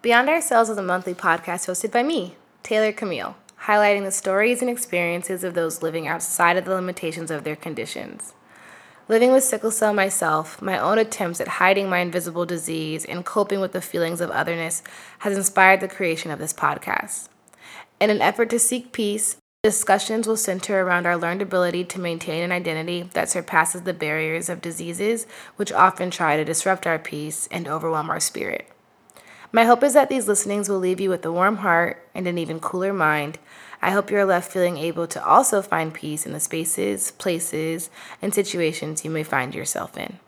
Beyond Ourselves is a monthly podcast hosted by me, Taylor Camille, highlighting the stories and experiences of those living outside of the limitations of their conditions. Living with sickle cell myself, my own attempts at hiding my invisible disease and coping with the feelings of otherness has inspired the creation of this podcast. In an effort to seek peace, discussions will center around our learned ability to maintain an identity that surpasses the barriers of diseases which often try to disrupt our peace and overwhelm our spirit. My hope is that these listenings will leave you with a warm heart and an even cooler mind I hope you're left feeling able to also find peace in the spaces, places, and situations you may find yourself in.